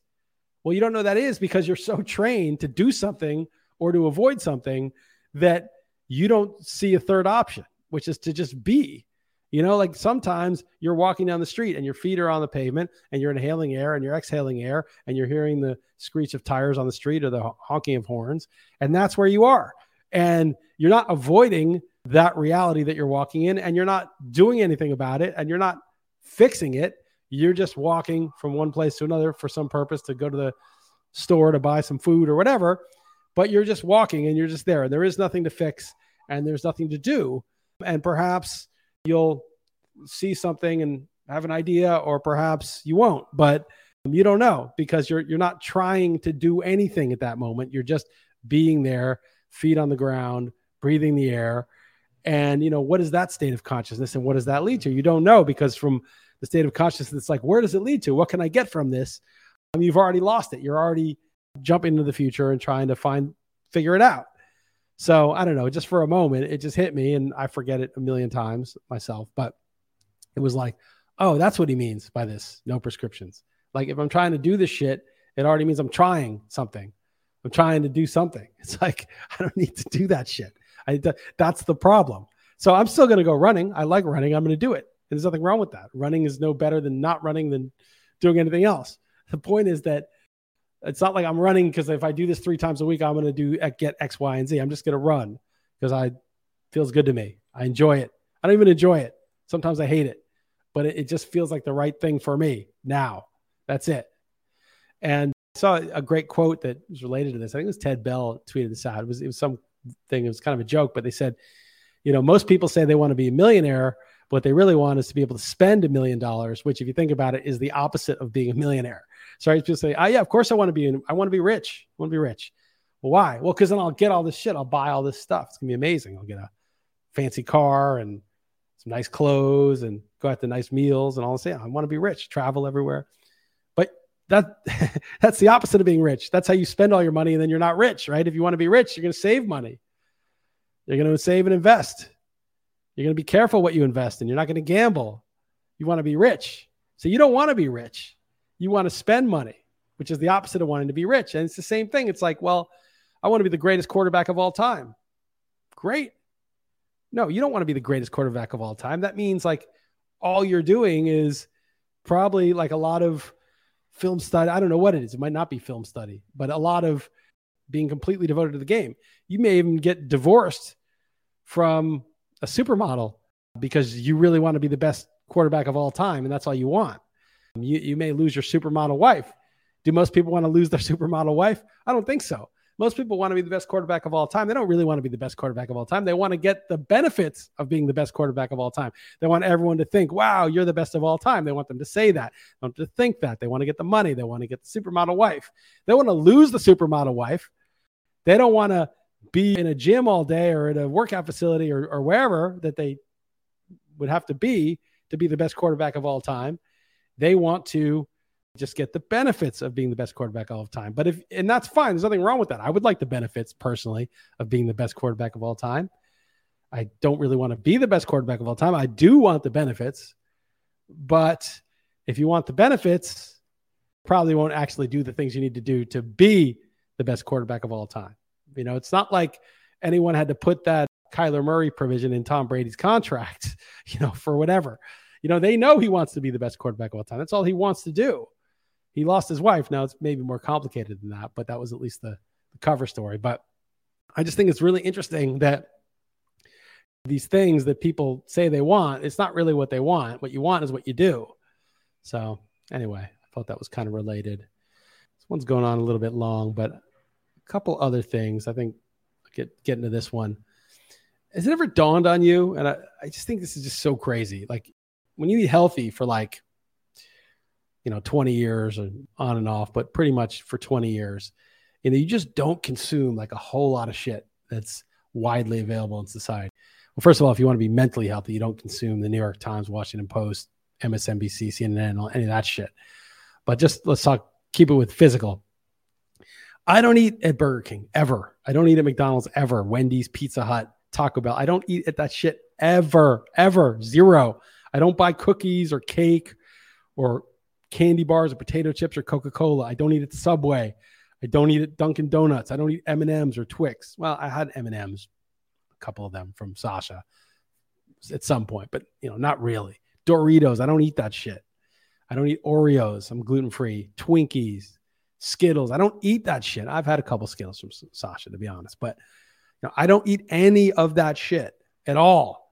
A: Well, you don't know that is because you're so trained to do something or to avoid something that you don't see a third option, which is to just be. You know, like sometimes you're walking down the street and your feet are on the pavement and you're inhaling air and you're exhaling air and you're hearing the screech of tires on the street or the honking of horns. And that's where you are. And you're not avoiding that reality that you're walking in and you're not doing anything about it and you're not fixing it. You're just walking from one place to another for some purpose to go to the store to buy some food or whatever. But you're just walking and you're just there. And there is nothing to fix and there's nothing to do. And perhaps you'll see something and have an idea, or perhaps you won't, but you don't know because you're you're not trying to do anything at that moment. You're just being there, feet on the ground, breathing the air. And you know, what is that state of consciousness and what does that lead to? You don't know because from the state of consciousness, it's like, where does it lead to? What can I get from this? I mean, you've already lost it. You're already jumping into the future and trying to find figure it out. So I don't know, just for a moment, it just hit me and I forget it a million times myself, but it was like, oh, that's what he means by this no prescriptions. Like if I'm trying to do this shit, it already means I'm trying something. I'm trying to do something. It's like, I don't need to do that shit. I, that's the problem. So I'm still going to go running. I like running. I'm going to do it. And there's nothing wrong with that. Running is no better than not running than doing anything else. The point is that it's not like I'm running because if I do this three times a week, I'm going to do uh, get X, Y, and Z. I'm just going to run because I feels good to me. I enjoy it. I don't even enjoy it. Sometimes I hate it, but it, it just feels like the right thing for me now. That's it. And I saw a great quote that was related to this. I think it was Ted Bell tweeted this out. It was it was something. It was kind of a joke, but they said, you know, most people say they want to be a millionaire. What they really want is to be able to spend a million dollars, which, if you think about it, is the opposite of being a millionaire. So people say, oh, yeah, of course I want to be, in, I want to be rich. I want to be rich. Well, why? Well, because then I'll get all this shit. I'll buy all this stuff. It's to be amazing. I'll get a fancy car and some nice clothes and go out to nice meals and all this. I want to be rich, travel everywhere. But that that's the opposite of being rich. That's how you spend all your money and then you're not rich, right? If you want to be rich, you're to save money. You're to save and invest. You're to be careful what you invest in. You're not to gamble. You want to be rich. So you don't want to be rich you want to spend money, which is the opposite of wanting to be rich. And it's the same thing. It's like, well, I want to be the greatest quarterback of all time. Great. No, you don't want to be the greatest quarterback of all time. That means like all you're doing is probably like a lot of film study. I don't know what it is. It might not be film study, but a lot of being completely devoted to the game. You may even get divorced from a supermodel because you really want to be the best quarterback of all time and that's all you want. You, you may lose your supermodel wife. Do most people want to lose their supermodel wife? I don't think so. Most people want to be the best quarterback of all time. They don't really want to be the best quarterback of all time. They want to get the benefits of being the best quarterback of all time. They want everyone to think, wow, you're the best of all time. They want them to say that. They want to think that. They want to get the money. They want to get the supermodel wife. They want to lose the supermodel wife. They don't want to be in a gym all day or at a workout facility or, or wherever that they would have to be to be the best quarterback of all time. They want to just get the benefits of being the best quarterback all of time. But if, and that's fine. There's nothing wrong with that. I would like the benefits personally of being the best quarterback of all time. I don't really want to be the best quarterback of all time. I do want the benefits. But if you want the benefits, probably won't actually do the things you need to do to be the best quarterback of all time. You know, it's not like anyone had to put that Kyler Murray provision in Tom Brady's contract, you know, for whatever. You know, they know he wants to be the best quarterback of all time. That's all he wants to do. He lost his wife. Now it's maybe more complicated than that, but that was at least the, the cover story. But I just think it's really interesting that these things that people say they want, it's not really what they want. What you want is what you do. So, anyway, I thought that was kind of related. This one's going on a little bit long, but a couple other things. I think get get into this one. has it ever dawned on you? And I, I just think this is just so crazy. Like when you eat healthy for like, you know, 20 years or on and off, but pretty much for 20 years, you know, you just don't consume like a whole lot of shit that's widely available in society. Well, first of all, if you want to be mentally healthy, you don't consume the New York Times, Washington Post, MSNBC, CNN, any of that shit. But just let's talk, keep it with physical. I don't eat at Burger King ever. I don't eat at McDonald's ever. Wendy's, Pizza Hut, Taco Bell. I don't eat at that shit ever, ever. Zero. I don't buy cookies or cake or candy bars or potato chips or Coca Cola. I don't eat at Subway. I don't eat at Dunkin' Donuts. I don't eat M and M's or Twix. Well, I had M and M's, a couple of them from Sasha at some point, but you know, not really. Doritos. I don't eat that shit. I don't eat Oreos. I'm gluten free. Twinkies, Skittles. I don't eat that shit. I've had a couple Skittles from Sasha, to be honest, but you know, I don't eat any of that shit at all.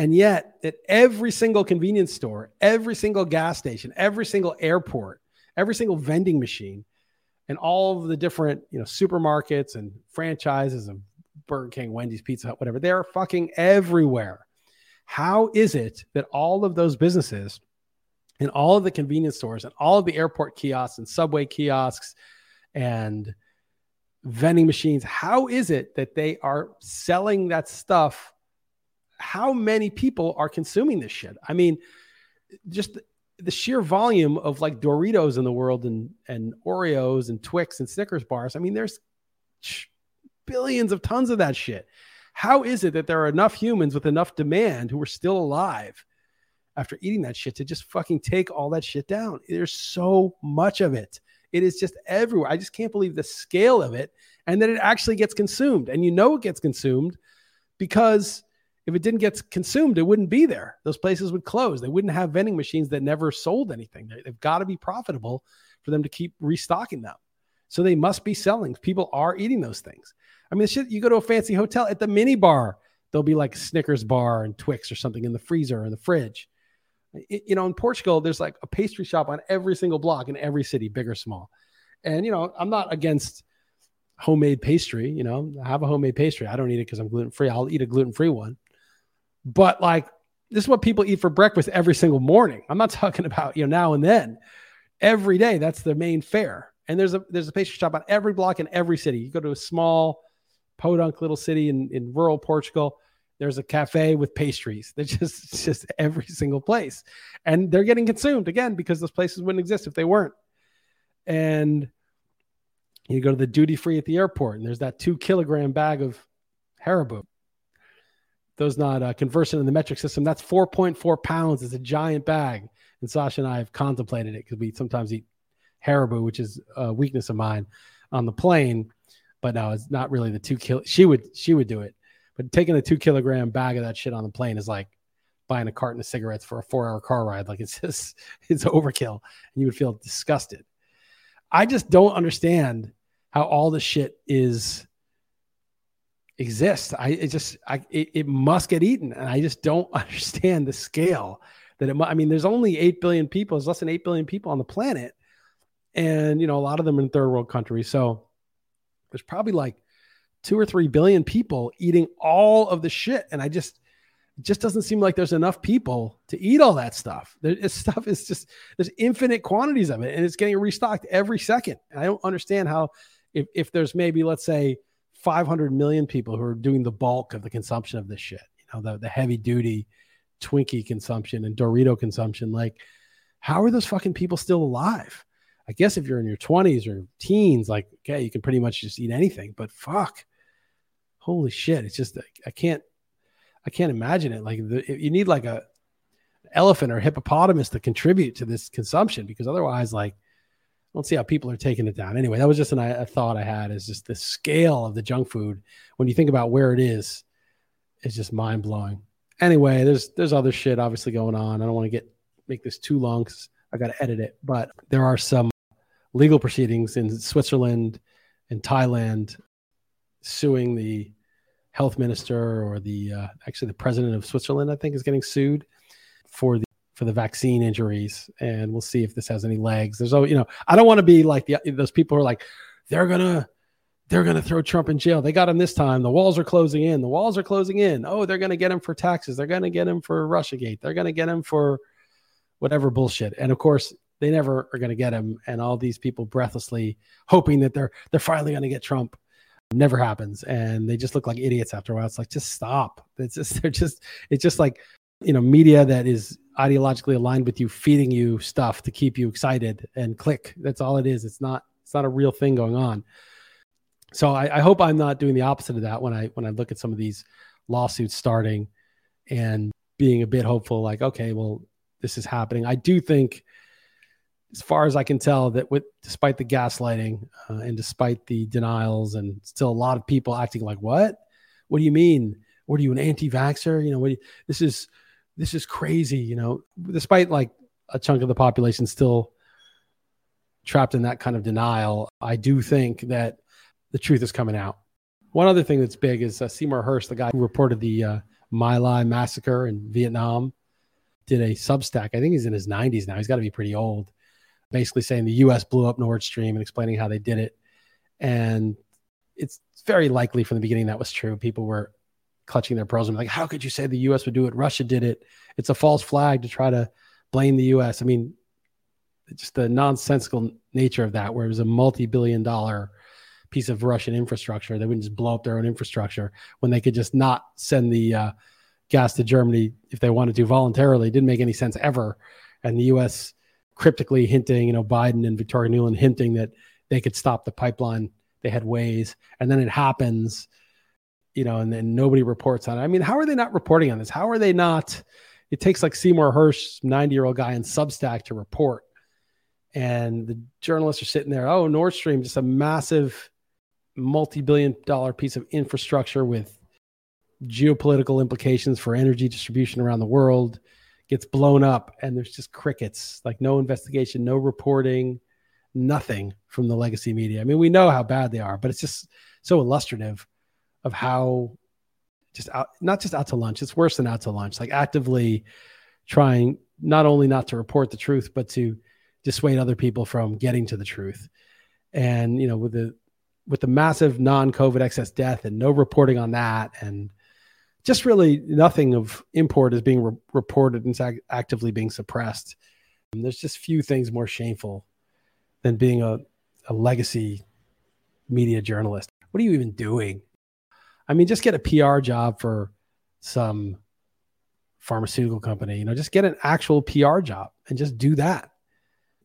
A: And yet, at every single convenience store, every single gas station, every single airport, every single vending machine, and all of the different you know supermarkets and franchises of Burger King, Wendy's, Pizza Hut, whatever, they're fucking everywhere. How is it that all of those businesses and all of the convenience stores and all of the airport kiosks and subway kiosks and vending machines, how is it that they are selling that stuff? How many people are consuming this shit? I mean, just the sheer volume of like Doritos in the world and and Oreos and Twix and Snickers bars. I mean, there's billions of tons of that shit. How is it that there are enough humans with enough demand who are still alive after eating that shit to just fucking take all that shit down? There's so much of it. It is just everywhere. I just can't believe the scale of it and that it actually gets consumed. And you know it gets consumed because if it didn't get consumed, it wouldn't be there. Those places would close. They wouldn't have vending machines that never sold anything. They've got to be profitable for them to keep restocking them. So they must be selling. People are eating those things. I mean, shit, you go to a fancy hotel at the mini bar, there'll be like Snickers bar and Twix or something in the freezer or in the fridge. It, you know, in Portugal, there's like a pastry shop on every single block in every city, big or small. And, you know, I'm not against homemade pastry. You know, I have a homemade pastry. I don't eat it because I'm gluten free. I'll eat a gluten free one. But like this is what people eat for breakfast every single morning. I'm not talking about, you know, now and then. Every day, that's the main fare. And there's a there's a pastry shop on every block in every city. You go to a small podunk little city in, in rural Portugal, there's a cafe with pastries. They're just just every single place. And they're getting consumed again because those places wouldn't exist if they weren't. And you go to the duty free at the airport, and there's that two kilogram bag of Haribo those not uh, conversant in the metric system, that's 4.4 pounds. It's a giant bag. And Sasha and I have contemplated it because we sometimes eat Haribo, which is a weakness of mine on the plane. But no, it's not really the two kilo. She would she would do it, but taking a two kilogram bag of that shit on the plane is like buying a carton of cigarettes for a four hour car ride. Like it's just it's overkill, and you would feel disgusted. I just don't understand how all the shit is exist. I it just I it, it, must get eaten, and I just don't understand the scale that it. I mean, there's only eight billion people. There's less than eight billion people on the planet, and you know a lot of them in third world countries. So there's probably like two or three billion people eating all of the shit, and I just it just doesn't seem like there's enough people to eat all that stuff. This stuff is just there's infinite quantities of it, and it's getting restocked every second. I don't understand how if if there's maybe let's say 500 million people who are doing the bulk of the consumption of this shit. You know, the, the heavy duty Twinkie consumption and Dorito consumption. Like, how are those fucking people still alive? I guess if you're in your 20s or teens, like, okay, you can pretty much just eat anything, but fuck, holy shit. It's just, I can't, I can't imagine it. Like, the, you need like a elephant or hippopotamus to contribute to this consumption because otherwise, like, I don't see how people are taking it down. Anyway, that was just an, a thought I had is just the scale of the junk food. When you think about where it is, it's just mind blowing. Anyway, there's there's other shit obviously going on. I don't want to get make this too long because I got to edit it. But there are some legal proceedings in Switzerland and Thailand suing the health minister or the uh, actually the president of Switzerland. I think is getting sued for the for the vaccine injuries, and we'll see if this has any legs. There's oh, you know, I don't want to be like the those people who are like, they're gonna they're to throw Trump in jail. They got him this time. The walls are closing in. The walls are closing in. Oh, they're to get him for taxes. They're to get him for Russiagate. They're to get him for whatever bullshit. And of course, they never are to get him. And all these people breathlessly hoping that they're they're finally to get Trump never happens. And they just look like idiots after a while. It's like just stop. It's just they're just it's just like you know media that is ideologically aligned with you, feeding you stuff to keep you excited and click. That's all it is. It's not it's not a real thing going on. So I, I hope I'm not doing the opposite of that when I when I look at some of these lawsuits starting and being a bit hopeful, like, okay, well, this is happening. I do think, as far as I can tell, that with despite the gaslighting uh, and despite the denials, and still a lot of people acting like, "What? What do you mean? What are you an anti-vaxxer? You know, what you, this is this is crazy." You know, despite like a chunk of the population still trapped in that kind of denial, I do think that the truth is coming out. One other thing that's big is uh, Seymour Hersh, the guy who reported the uh, My Lai massacre in Vietnam did a Substack. I think he's in his 90s now. He's got to be pretty old. Basically saying the U.S. blew up Nord Stream and explaining how they did it. And it's very likely from the beginning that was true. People were clutching their pearls and like, how could you say the U.S. would do it? Russia did it. It's a false flag to try to blame the U.S. I mean, just the nonsensical nature of that, where it was a multi-billion dollar piece of Russian infrastructure. They wouldn't just blow up their own infrastructure when they could just not send the uh, gas to Germany if they wanted to voluntarily. It didn't make any sense ever. And the U.S. cryptically hinting, you know, Biden and Victoria Nuland hinting that they could stop the pipeline. They had ways, and then it happens, you know, and then nobody reports on it. I mean, how are they not reporting on this? How are they not? It takes like Seymour Hersh, 90 year old guy in Substack to report. And the journalists are sitting there, oh, Nord Stream, just a massive multi billion dollar piece of infrastructure with geopolitical implications for energy distribution around the world gets blown up and there's just crickets like no investigation no reporting nothing from the legacy media i mean we know how bad they are but it's just so illustrative of how just out not just out to lunch it's worse than out to lunch like actively trying not only not to report the truth but to dissuade other people from getting to the truth and you know with the with the massive non-covid excess death and no reporting on that and just really nothing of import is being re- reported and ag- actively being suppressed. And there's just few things more shameful than being a, a legacy media journalist. What are you even doing? I mean, just get a PR job for some pharmaceutical company, you know, just get an actual PR job and just do that.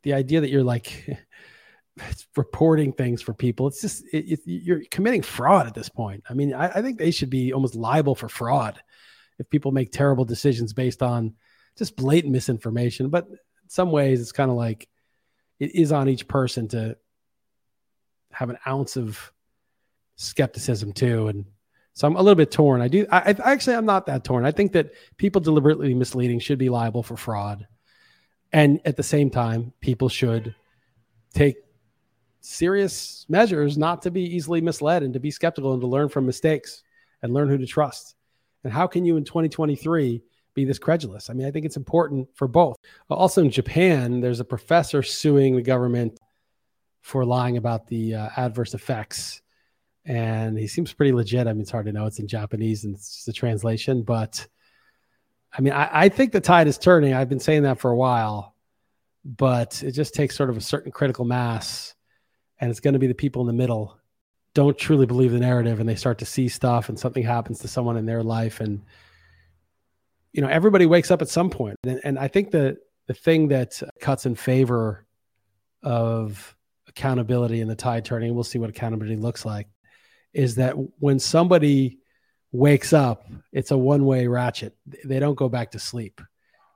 A: The idea that you're like reporting things for people. It's just it, it, you're committing fraud at this point. I mean, I, I, think they should be almost liable for fraud if people make terrible decisions based on just blatant misinformation. But in some ways, it's kind of like it is on each person to have an ounce of skepticism too. And so I'm a little bit torn. I do. I, I actually I'm not that torn. I think that people deliberately misleading should be liable for fraud, and at the same time, people should take serious measures not to be easily misled and to be skeptical and to learn from mistakes and learn who to trust. And how can you in 2023 be this credulous? I mean, I think it's important for both. Also in Japan, there's a professor suing the government for lying about the uh, adverse effects. And he seems pretty legit. I mean, it's hard to know. It's in Japanese and it's just a translation. But I mean, I, I think the tide is turning. I've been saying that for a while, but it just takes sort of a certain critical mass and it's going to be the people in the middle don't truly believe the narrative and they start to see stuff and something happens to someone in their life and you know everybody wakes up at some point and, and i think the the thing that cuts in favor of accountability and the tide turning we'll see what accountability looks like is that when somebody wakes up it's a one way ratchet they don't go back to sleep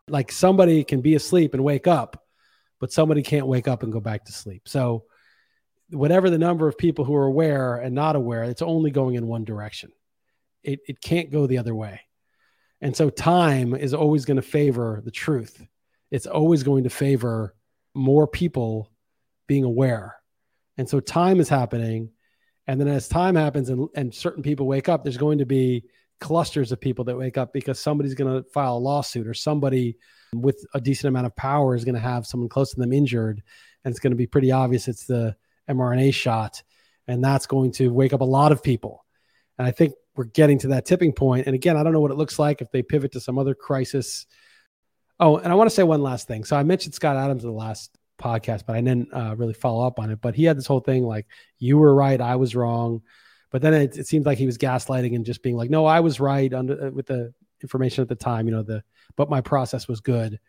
A: like somebody can be asleep and wake up but somebody can't wake up and go back to sleep so whatever the number of people who are aware and not aware, it's only going in one direction. It, it can't go the other way. And so time is always going to favor the truth. It's always going to favor more people being aware. And so time is happening. And then as time happens and, and certain people wake up, there's going to be clusters of people that wake up because somebody's going to file a lawsuit or somebody with a decent amount of power is going to have someone close to them injured. And it's going to be pretty obvious it's the mRNA shot. And that's going to wake up a lot of people. And I think we're getting to that tipping point. And again, I don't know what it looks like if they pivot to some other crisis. Oh, and I want to say one last thing. So I mentioned Scott Adams in the last podcast, but I didn't uh, really follow up on it. But he had this whole thing like, you were right, I was wrong. But then it, it like he was gaslighting and just being like, no, I was right under uh, with the information at the time, you know, the but my process was good.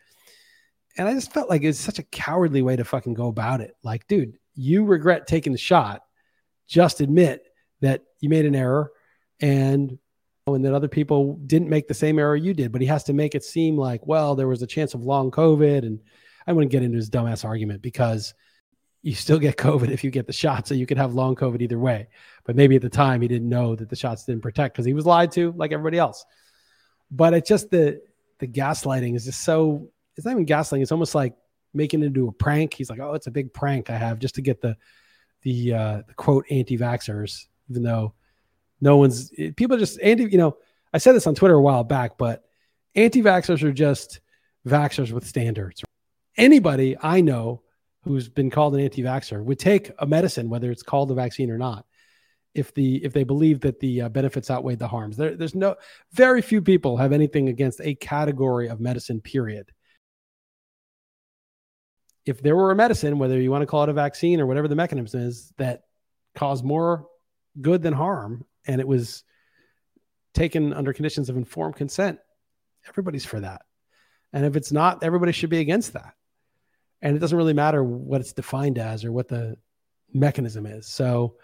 A: And I just felt like it's such a cowardly way to fucking go about it. Like, dude, you regret taking the shot. Just admit that you made an error and and that other people didn't make the same error you did. But he has to make it seem like, well, there was a chance of long COVID. And I wouldn't get into his dumbass argument because you still get COVID if you get the shot. So you could have long COVID either way. But maybe at the time he didn't know that the shots didn't protect because he was lied to like everybody else. But it's just the the gaslighting is just so it's not even gaslighting, it's almost like making it into a prank. He's like, Oh, it's a big prank I have just to get the the uh the quote anti-vaxxers, even though no one's people just anti, you know, I said this on Twitter a while back, but anti-vaxxers are just vaxxers with standards. Anybody I know who's been called an anti-vaxxer would take a medicine, whether it's called a vaccine or not, if the if they believe that the uh, benefits outweigh the harms. There, there's no very few people have anything against a category of medicine. Period. If there were a medicine, whether you want to call it a vaccine or whatever the mechanism is, that caused more good than harm, and it was taken under conditions of informed consent, everybody's for that. And if it's not, everybody should be against that and it doesn't really matter what it's defined as or what the mechanism is. So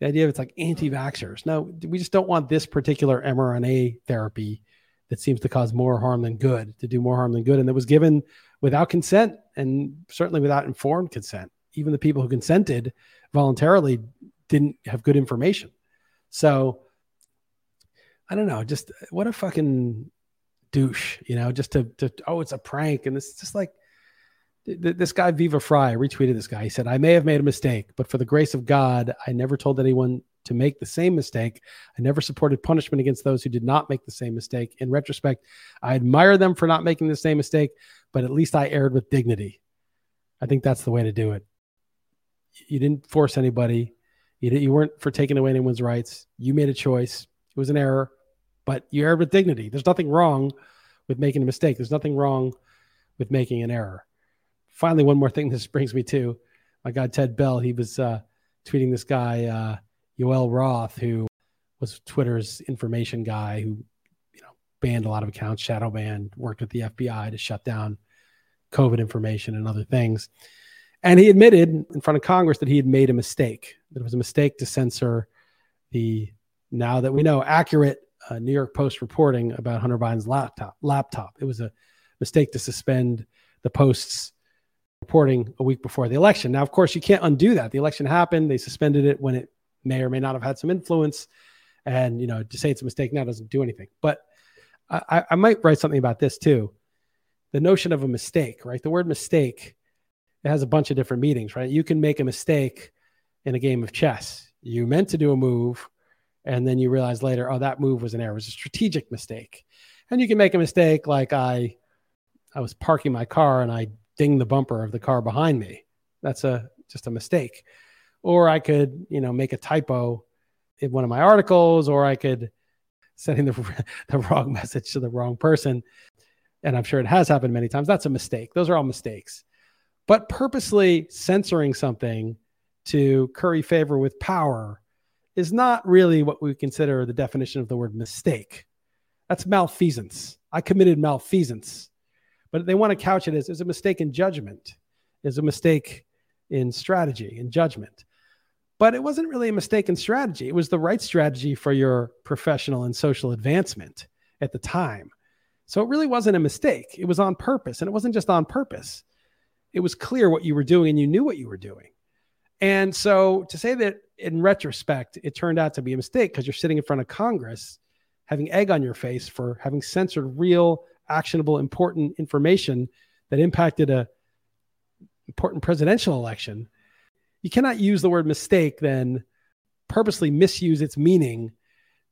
A: the idea of it's like anti-vaxxers. No, we just don't want this particular mRNA therapy that seems to cause more harm than good, to do more harm than good, and that was given without consent and certainly without informed consent. Even the people who consented voluntarily didn't have good information. So I don't know, just what a fucking douche, you know, just to, to oh, it's a prank. And it's just like this guy Viva Frei retweeted this guy. He said, "I may have made a mistake, but for the grace of God, I never told anyone to make the same mistake. I never supported punishment against those who did not make the same mistake. In retrospect, I admire them for not making the same mistake, but at least I erred with dignity. I think that's the way to do it. You didn't force anybody. You, you weren't for taking away anyone's rights. You made a choice. It was an error, but you erred with dignity. There's nothing wrong with making a mistake. There's nothing wrong with making an error." Finally, one more thing this brings me to my God, Ted Bell. He was uh, tweeting this guy, uh, Yoel Roth, who was Twitter's information guy who, you know, banned a lot of accounts, shadow banned, worked with the FBI to shut down COVID information and other things. And he admitted in front of Congress that he had made a mistake, that it was a mistake to censor the, now that we know, accurate uh, New York Post reporting about Hunter Biden's laptop. Laptop. It was a mistake to suspend the Post's reporting a week before the election. Now, of course, you can't undo that. The election happened. They suspended it when it may or may not have had some influence. And, you know, to say it's a mistake now doesn't do anything. But I, I might write something about this too. The notion of a mistake, right? The word mistake, it has a bunch of different meanings, right? You can make a mistake in a game of chess. You meant to do a move, and then you realize later, oh, that move was an error. It was a strategic mistake. And you can make a mistake like I I was parking my car and I ding the bumper of the car behind me. That's a just a mistake. Or I could, you know, make a typo in one of my articles, or I could sending the, the wrong message to the wrong person. And I'm sure it has happened many times. That's a mistake. Those are all mistakes. But purposely censoring something to curry favor with power is not really what we consider the definition of the word mistake. That's malfeasance. I committed malfeasance but they want to couch it as, as a mistake in judgment, as a mistake in strategy and judgment. But it wasn't really a mistake in strategy. It was the right strategy for your professional and social advancement at the time. So it really wasn't a mistake. It was on purpose. And it wasn't just on purpose, it was clear what you were doing and you knew what you were doing. And so to say that in retrospect, it turned out to be a mistake because you're sitting in front of Congress having egg on your face for having censored real actionable, important information that impacted a important presidential election, you cannot use the word mistake then purposely misuse its meaning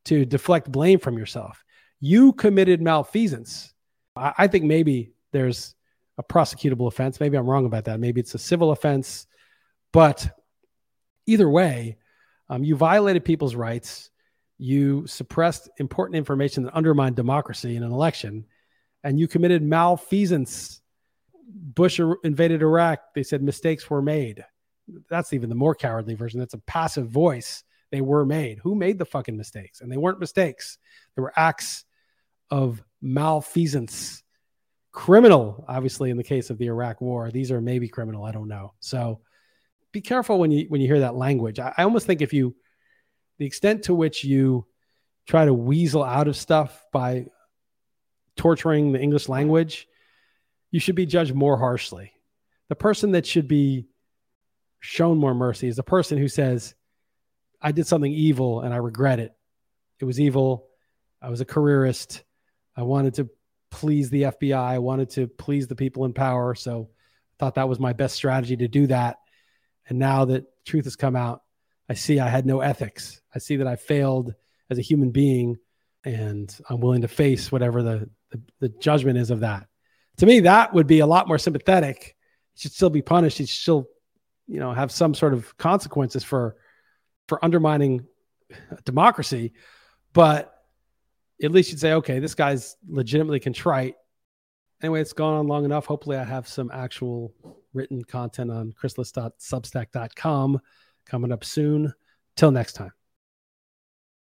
A: to deflect blame from yourself. You committed malfeasance. I, I think maybe there's a prosecutable offense. Maybe I'm wrong about that. Maybe it's a civil offense. But either way, Um, you violated people's rights. You suppressed important information that undermined democracy in an election, and you committed malfeasance. Bush er, invaded Iraq. They said mistakes were made. That's even the more cowardly version. That's a passive voice. They were made. Who made the fucking mistakes? And they weren't mistakes. They were acts of malfeasance. Criminal, obviously, in the case of the Iraq War. These are maybe criminal. I don't know. So be careful when you when you hear that language. I, I almost think if you the extent to which you try to weasel out of stuff by torturing the English language, you should be judged more harshly. The person that should be shown more mercy is the person who says, I did something evil and I regret it. It was evil. I was a careerist. I wanted to please the FBI. I wanted to please the people in power. So I thought that was my best strategy to do that. And now that truth has come out, I see I had no ethics. I see that I failed as a human being, and I'm willing to face whatever the, the, the judgment is of that. To me, that would be a lot more sympathetic. He should still be punished. He should still, you know, have some sort of consequences for for undermining democracy. But at least you'd say, okay, this guy's legitimately contrite. Anyway, it's gone on long enough. Hopefully, I have some actual written content on chrisliss.substack.com coming up soon. Till next time.